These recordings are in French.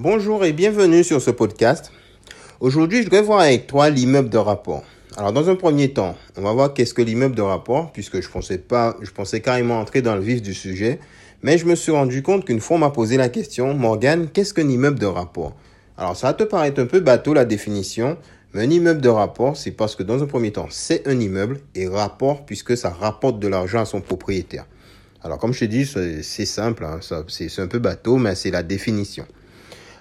Bonjour et bienvenue sur ce podcast. Aujourd'hui, je voudrais voir avec toi l'immeuble de rapport. Alors, dans un premier temps, on va voir qu'est-ce que l'immeuble de rapport, puisque je pensais pas, je pensais carrément entrer dans le vif du sujet, mais je me suis rendu compte qu'une fois on m'a posé la question, Morgan, qu'est-ce qu'un immeuble de rapport? Alors, ça va te paraître un peu bateau la définition, mais un immeuble de rapport, c'est parce que dans un premier temps, c'est un immeuble et rapport puisque ça rapporte de l'argent à son propriétaire. Alors, comme je te dis, c'est simple, hein, c'est un peu bateau, mais c'est la définition.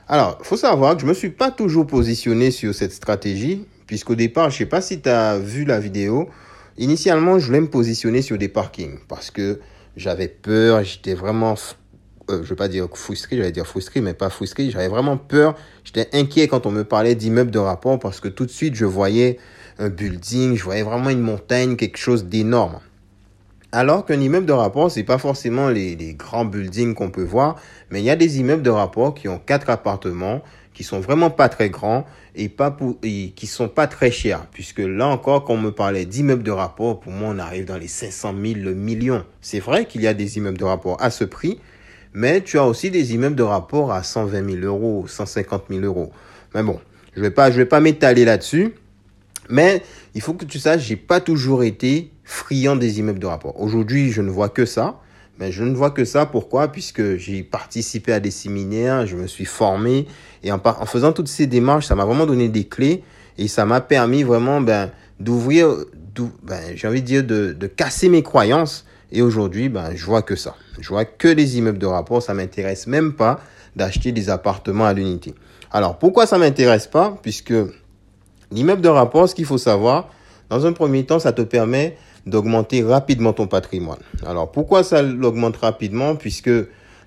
Alors, faut savoir que je me suis pas toujours positionné sur cette stratégie, puisqu'au départ, je sais pas si tu as vu la vidéo, initialement, je voulais me positionner sur des parkings, parce que j'avais peur, j'étais vraiment, euh, je veux pas dire frustré, j'allais dire frustré, mais pas frustré, j'avais vraiment peur, j'étais inquiet quand on me parlait d'immeubles de rapport, parce que tout de suite, je voyais un building, je voyais vraiment une montagne, quelque chose d'énorme. Alors qu'un immeuble de rapport, c'est pas forcément les, grands buildings qu'on peut voir, mais il y a des immeubles de rapport qui ont quatre appartements, qui sont vraiment pas très grands et pas pour, qui sont pas très chers. Puisque là encore, quand on me parlait d'immeubles de rapport, pour moi, on arrive dans les 500 000, le million. C'est vrai qu'il y a des immeubles de rapport à ce prix, mais tu as aussi des immeubles de rapport à 120 000 euros, 150 000 euros. Mais bon, je vais pas, je vais pas m'étaler là-dessus. Mais il faut que tu saches, j'ai pas toujours été friand des immeubles de rapport. Aujourd'hui, je ne vois que ça. Mais je ne vois que ça. Pourquoi? Puisque j'ai participé à des séminaires, je me suis formé. Et en, en faisant toutes ces démarches, ça m'a vraiment donné des clés. Et ça m'a permis vraiment ben, d'ouvrir, ben, j'ai envie de dire, de, de casser mes croyances. Et aujourd'hui, ben, je vois que ça. Je vois que les immeubles de rapport. Ça m'intéresse même pas d'acheter des appartements à l'unité. Alors, pourquoi ça m'intéresse pas? Puisque l'immeuble de rapport, ce qu'il faut savoir, dans un premier temps, ça te permet d'augmenter rapidement ton patrimoine. Alors pourquoi ça l'augmente rapidement? Puisque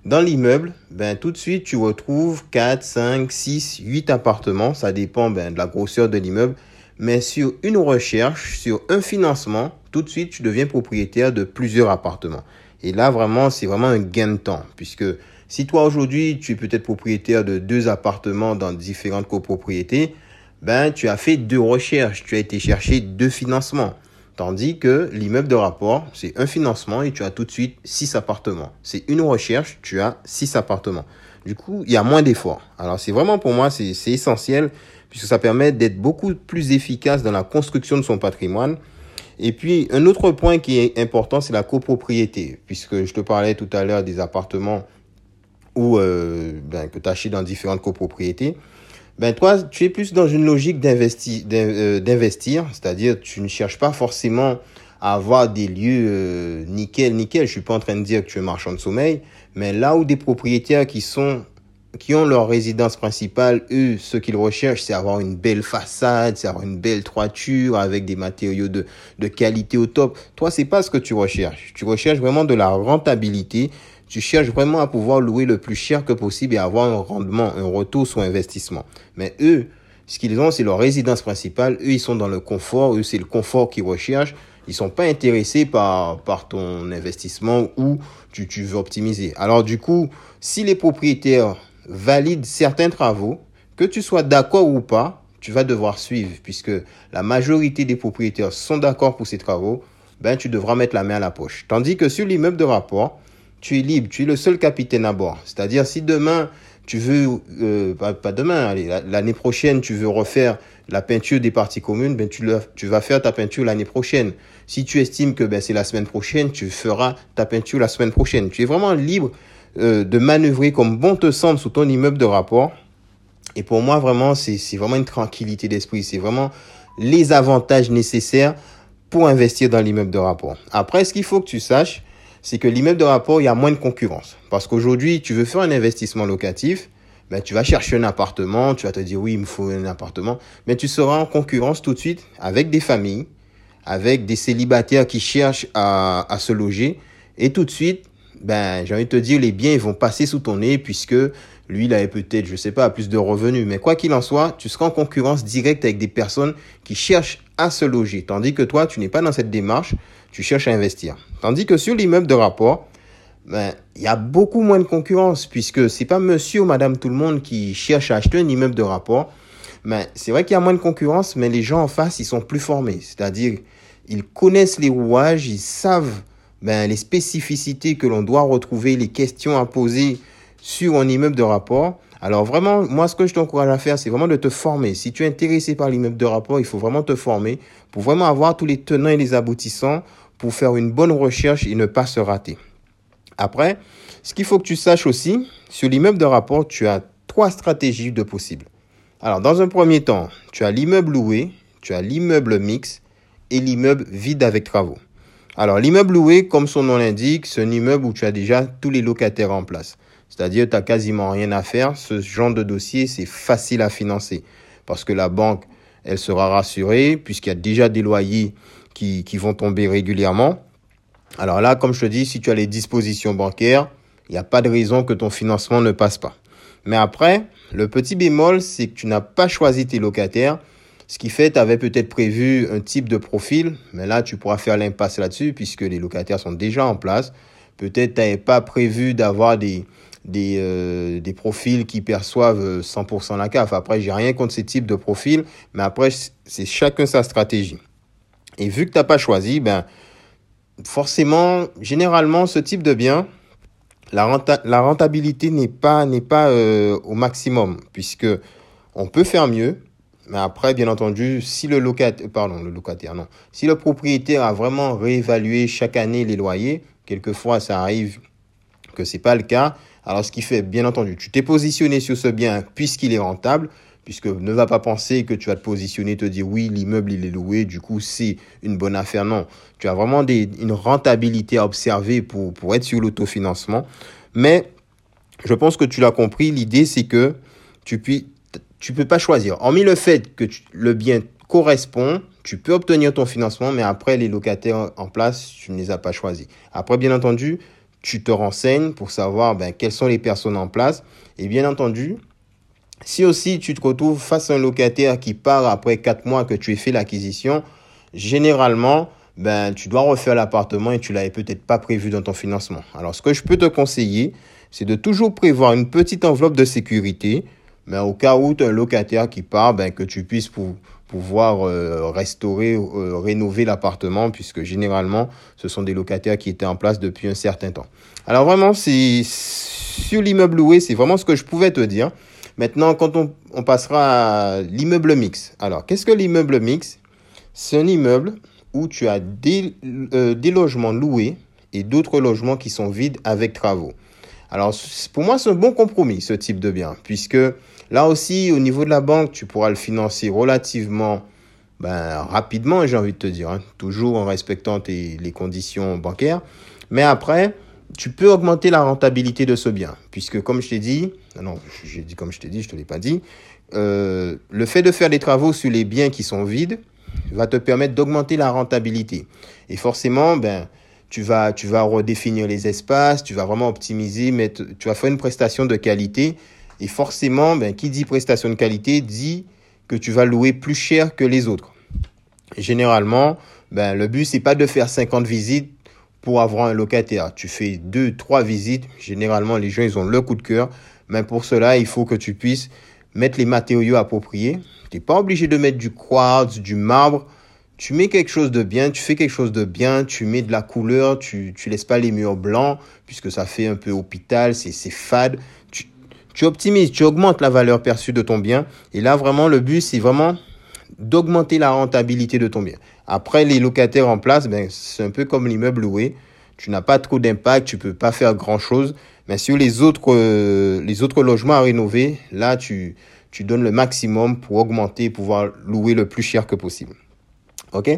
dans l'immeuble, ben, tout de suite, tu retrouves 4, 5, 6, 8 appartements. Ça dépend ben, de la grosseur de l'immeuble. Mais sur une recherche, sur un financement, tout de suite, tu deviens propriétaire de plusieurs appartements. Et là, vraiment, c'est vraiment un gain de temps. Puisque si toi, aujourd'hui, tu es peut-être propriétaire de deux appartements dans différentes copropriétés, ben, tu as fait deux recherches. Tu as été chercher deux financements. Tandis que l'immeuble de rapport, c'est un financement et tu as tout de suite six appartements. C'est une recherche, tu as six appartements. Du coup, il y a moins d'efforts. Alors, c'est vraiment pour moi, c'est essentiel puisque ça permet d'être beaucoup plus efficace dans la construction de son patrimoine. Et puis, un autre point qui est important, c'est la copropriété, puisque je te parlais tout à l'heure des appartements où, euh, ben, que tu dans différentes copropriétés ben toi, tu es plus dans une logique euh, d'investir, c'est-à-dire tu ne cherches pas forcément à avoir des lieux euh, nickel, nickel. Je suis pas en train de dire que tu es marchand de sommeil, mais là où des propriétaires qui sont qui ont leur résidence principale, eux, ce qu'ils recherchent, c'est avoir une belle façade, c'est avoir une belle toiture avec des matériaux de, de qualité au top. Toi, c'est pas ce que tu recherches. Tu recherches vraiment de la rentabilité. Tu cherches vraiment à pouvoir louer le plus cher que possible et avoir un rendement, un retour sur investissement. Mais eux, ce qu'ils ont, c'est leur résidence principale. Eux, ils sont dans le confort. Eux, c'est le confort qu'ils recherchent. Ils sont pas intéressés par, par ton investissement ou tu, tu veux optimiser. Alors, du coup, si les propriétaires valident certains travaux, que tu sois d'accord ou pas, tu vas devoir suivre puisque la majorité des propriétaires sont d'accord pour ces travaux, ben, tu devras mettre la main à la poche. Tandis que sur l'immeuble de rapport, tu es libre, tu es le seul capitaine à bord. C'est-à-dire si demain tu veux, euh, pas, demain, l'année prochaine, tu veux refaire la peinture des parties communes, ben tu, vas faire ta peinture l'année prochaine. Si tu estimes que ben, c'est la semaine prochaine, tu feras ta peinture la semaine prochaine. Tu es vraiment libre euh, de manœuvrer comme bon te semble sous ton immeuble de rapport. Et pour moi, vraiment, c'est vraiment une tranquillité d'esprit. C'est vraiment les avantages nécessaires pour investir dans l'immeuble de rapport. Après, ce qu'il faut que tu saches, c'est que l'immeuble de rapport, il y a moins de concurrence. Parce qu'aujourd'hui, tu veux faire un investissement locatif, ben, tu vas chercher un appartement, tu vas te dire oui, il me faut un appartement, mais tu seras en concurrence tout de suite avec des familles, avec des célibataires qui cherchent à, se loger, et tout de suite, ben, j'ai envie de te dire, les biens vont passer sous ton nez puisque lui, il avait peut-être, je sais pas, plus de revenus. Mais quoi qu'il en soit, tu seras en concurrence directe avec des personnes qui cherchent à se loger. Tandis que toi, tu n'es pas dans cette démarche, tu cherches à investir. Tandis que sur l'immeuble de rapport, ben, il y a beaucoup moins de concurrence puisque c'est pas monsieur ou madame tout le monde qui cherche à acheter un immeuble de rapport. Mais c'est vrai qu'il y a moins de concurrence, mais les gens en face, ils sont plus formés. C'est-à-dire, ils connaissent les rouages, ils savent ben, les spécificités que l'on doit retrouver, les questions à poser sur un immeuble de rapport. Alors vraiment, moi, ce que je t'encourage à faire, c'est vraiment de te former. Si tu es intéressé par l'immeuble de rapport, il faut vraiment te former pour vraiment avoir tous les tenants et les aboutissants pour faire une bonne recherche et ne pas se rater. Après, ce qu'il faut que tu saches aussi, sur l'immeuble de rapport, tu as trois stratégies de possibles. Alors, dans un premier temps, tu as l'immeuble loué, tu as l'immeuble mix et l'immeuble vide avec travaux. Alors, l'immeuble loué, comme son nom l'indique, c'est un immeuble où tu as déjà tous les locataires en place. C'est-à-dire, tu n'as quasiment rien à faire. Ce genre de dossier, c'est facile à financer parce que la banque, elle sera rassurée puisqu'il y a déjà des loyers qui, qui vont tomber régulièrement. Alors là, comme je te dis, si tu as les dispositions bancaires, il n'y a pas de raison que ton financement ne passe pas. Mais après, le petit bémol, c'est que tu n'as pas choisi tes locataires. Ce qui fait, tu avais peut-être prévu un type de profil, mais là, tu pourras faire l'impasse là-dessus puisque les locataires sont déjà en place. Peut-être tu n'avais pas prévu d'avoir des, des, euh, des profils qui perçoivent 100% la CAF. Après, j'ai rien contre ces types de profils, mais après, c'est chacun sa stratégie. Et vu que tu n'as pas choisi, ben, forcément, généralement, ce type de bien, la, la rentabilité n'est pas, pas euh, au maximum, puisque on peut faire mieux, mais après, bien entendu, si le locataire, pardon, le locataire, non, si le propriétaire a vraiment réévalué chaque année les loyers, quelquefois ça arrive que c'est pas le cas. Alors, ce qui fait, bien entendu, tu t'es positionné sur ce bien puisqu'il est rentable, puisque ne va pas penser que tu vas te positionner, te dire oui, l'immeuble il est loué, du coup c'est une bonne affaire. Non, tu as vraiment une rentabilité à observer pour, pour être sur l'autofinancement. Mais je pense que tu l'as compris, l'idée c'est que tu puis tu peux pas choisir. Hormis le fait que le bien correspond, tu peux obtenir ton financement, mais après les locataires en place, tu ne les as pas choisis. Après, bien entendu, tu te renseignes pour savoir ben, quelles sont les personnes en place. Et bien entendu, si aussi tu te retrouves face à un locataire qui part après quatre mois que tu aies fait l'acquisition, généralement, ben, tu dois refaire l'appartement et tu l'avais peut-être pas prévu dans ton financement. Alors, ce que je peux te conseiller, c'est de toujours prévoir une petite enveloppe de sécurité, mais au cas où tu as un locataire qui part, ben, que tu puisses pour, pouvoir euh, restaurer, euh, rénover l'appartement, puisque généralement, ce sont des locataires qui étaient en place depuis un certain temps. Alors vraiment, c'est sur l'immeuble loué, c'est vraiment ce que je pouvais te dire. Maintenant, quand on, passera à l'immeuble mix. Alors, qu'est-ce que l'immeuble mix? C'est un immeuble où tu as euh, des logements loués et d'autres logements qui sont vides avec travaux. Alors, pour moi, c'est un bon compromis, ce type de bien, puisque là aussi, au niveau de la banque, tu pourras le financer relativement ben, rapidement, j'ai envie de te dire, hein, toujours en respectant tes, les conditions bancaires. Mais après, tu peux augmenter la rentabilité de ce bien, puisque comme je t'ai dit, non, j'ai dit comme je t'ai dit, je te l'ai pas dit, euh, le fait de faire des travaux sur les biens qui sont vides va te permettre d'augmenter la rentabilité. Et forcément, ben, tu vas, tu vas redéfinir les espaces, tu vas vraiment optimiser, mais tu vas faire une prestation de qualité. Et forcément, ben, qui dit prestation de qualité dit que tu vas louer plus cher que les autres. généralement, ben, le but, c'est pas de faire 50 visites pour avoir un locataire. Tu fais deux, trois visites. Généralement, les gens, ils ont le coup de cœur. Mais pour cela, il faut que tu puisses mettre les matériaux appropriés. Tu n'es pas obligé de mettre du quartz, du marbre. Tu mets quelque chose de bien, tu fais quelque chose de bien, tu mets de la couleur, tu ne laisses pas les murs blancs, puisque ça fait un peu hôpital, c'est fade. Tu, optimises, tu augmentes la valeur perçue de ton bien. Et là, vraiment, le but, c'est vraiment d'augmenter la rentabilité de ton bien. Après, les locataires en place, ben, c'est un peu comme l'immeuble loué. Tu n'as pas trop d'impact, tu peux pas faire grand chose. Mais sur les autres, euh, les autres logements à rénover, là, tu, tu donnes le maximum pour augmenter, pouvoir louer le plus cher que possible. OK?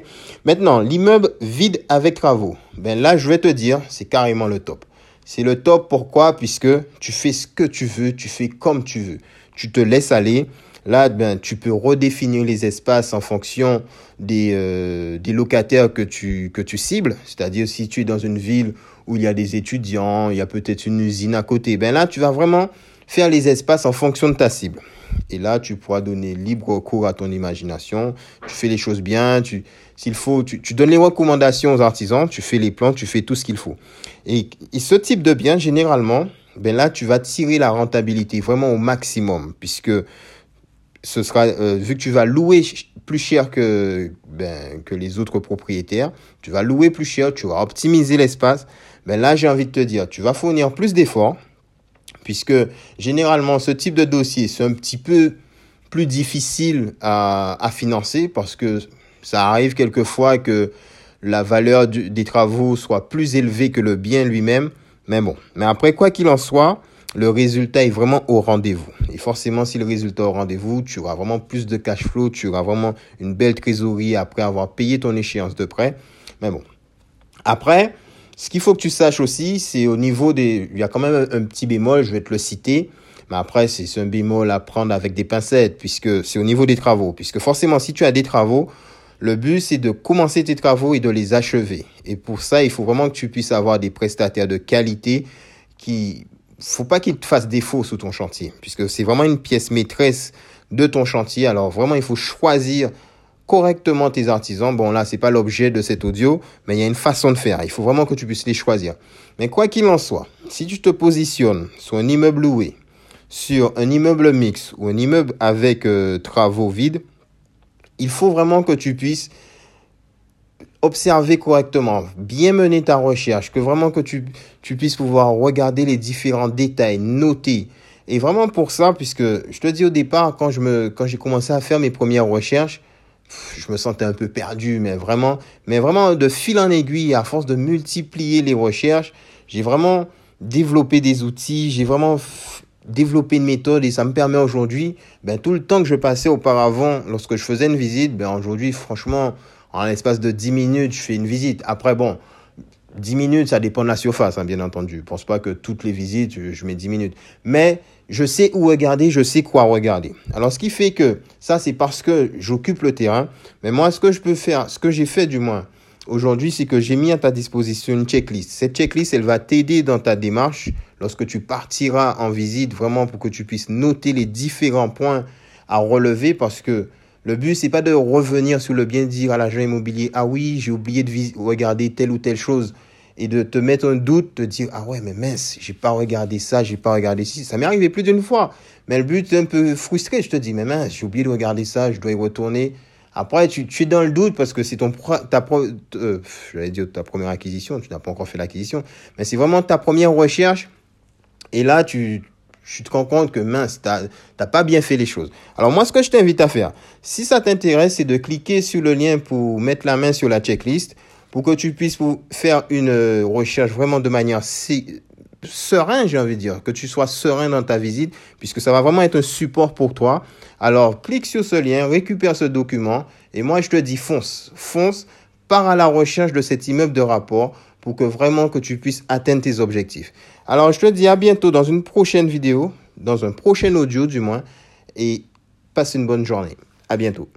Maintenant, l'immeuble vide avec travaux. Ben là, je vais te dire, c'est carrément le top. C'est le top pourquoi? Puisque tu fais ce que tu veux, tu fais comme tu veux. Tu te laisses aller. Là, ben, tu peux redéfinir les espaces en fonction des, euh, des locataires que tu, que tu cibles. C'est-à-dire, si tu es dans une ville où il y a des étudiants, il y a peut-être une usine à côté, ben là, tu vas vraiment faire les espaces en fonction de ta cible. Et là, tu pourras donner libre cours à ton imagination. Tu fais les choses bien. Tu, s'il faut, tu, donnes les recommandations aux artisans. Tu fais les plans. Tu fais tout ce qu'il faut. Et, et, ce type de bien, généralement, ben là, tu vas tirer la rentabilité vraiment au maximum, puisque ce sera euh, vu que tu vas louer plus cher que ben, que les autres propriétaires, tu vas louer plus cher, tu vas optimiser l'espace. Ben là, j'ai envie de te dire, tu vas fournir plus d'efforts puisque généralement ce type de dossier, c'est un petit peu plus difficile à, financer parce que ça arrive quelquefois que la valeur des travaux soit plus élevée que le bien lui-même. Mais bon, mais après, quoi qu'il en soit, le résultat est vraiment au rendez-vous. Et forcément, si le résultat est au rendez-vous, tu auras vraiment plus de cash flow, tu auras vraiment une belle trésorerie après avoir payé ton échéance de prêt. Mais bon. Après, ce qu'il faut que tu saches aussi, c'est au niveau des... Il y a quand même un petit bémol, je vais te le citer. Mais après, c'est un bémol à prendre avec des pincettes, puisque c'est au niveau des travaux. Puisque forcément, si tu as des travaux, le but, c'est de commencer tes travaux et de les achever. Et pour ça, il faut vraiment que tu puisses avoir des prestataires de qualité qui, faut pas qu'ils te fassent défaut sous ton chantier, puisque c'est vraiment une pièce maîtresse de ton chantier. Alors vraiment, il faut choisir correctement tes artisans. Bon, là, c'est pas l'objet de cet audio, mais il y a une façon de faire. Il faut vraiment que tu puisses les choisir. Mais quoi qu'il en soit, si tu te positionnes sur un immeuble loué, sur un immeuble mix ou un immeuble avec euh, travaux vides, il faut vraiment que tu puisses observer correctement, bien mener ta recherche, que vraiment que tu, tu puisses pouvoir regarder les différents détails, noter. Et vraiment pour ça, puisque je te dis au départ, quand j'ai commencé à faire mes premières recherches, je me sentais un peu perdu, mais vraiment, mais vraiment de fil en aiguille, à force de multiplier les recherches, j'ai vraiment développé des outils, j'ai vraiment développer une méthode et ça me permet aujourd'hui, ben, tout le temps que je passais auparavant, lorsque je faisais une visite, ben, aujourd'hui, franchement, en l'espace de 10 minutes, je fais une visite. Après, bon, 10 minutes, ça dépend de la surface, hein, bien entendu. Je pense pas que toutes les visites, je mets 10 minutes. Mais je sais où regarder, je sais quoi regarder. Alors, ce qui fait que ça, c'est parce que j'occupe le terrain. Mais moi, ce que je peux faire, ce que j'ai fait du moins, aujourd'hui, c'est que j'ai mis à ta disposition une checklist. Cette checklist, elle va t'aider dans ta démarche lorsque tu partiras en visite, vraiment pour que tu puisses noter les différents points à relever parce que le but, c'est pas de revenir sur le bien dire à l'agent immobilier, ah oui, j'ai oublié de regarder telle ou telle chose et de te mettre un doute, te dire, ah ouais, mais mince, j'ai pas regardé ça, j'ai pas regardé ci. Ça m'est arrivé plus d'une fois. Mais le but, c'est un peu frustré. Je te dis, mais mince, j'ai oublié de regarder ça, je dois y retourner. Après, tu, tu es dans le doute parce que c'est ton ta euh, dire ta première acquisition, tu n'as pas encore fait l'acquisition, mais c'est vraiment ta première recherche. Et là, tu, tu te rends compte que mince, tu n'as pas bien fait les choses. Alors moi, ce que je t'invite à faire, si ça t'intéresse, c'est de cliquer sur le lien pour mettre la main sur la checklist pour que tu puisses faire une euh, recherche vraiment de manière serein, j'ai envie de dire, que tu sois serein dans ta visite, puisque ça va vraiment être un support pour toi. Alors, clique sur ce lien, récupère ce document, et moi, je te dis, fonce, fonce, pars à la recherche de cet immeuble de rapport pour que vraiment que tu puisses atteindre tes objectifs. Alors, je te dis à bientôt dans une prochaine vidéo, dans un prochain audio du moins, et passe une bonne journée. À bientôt.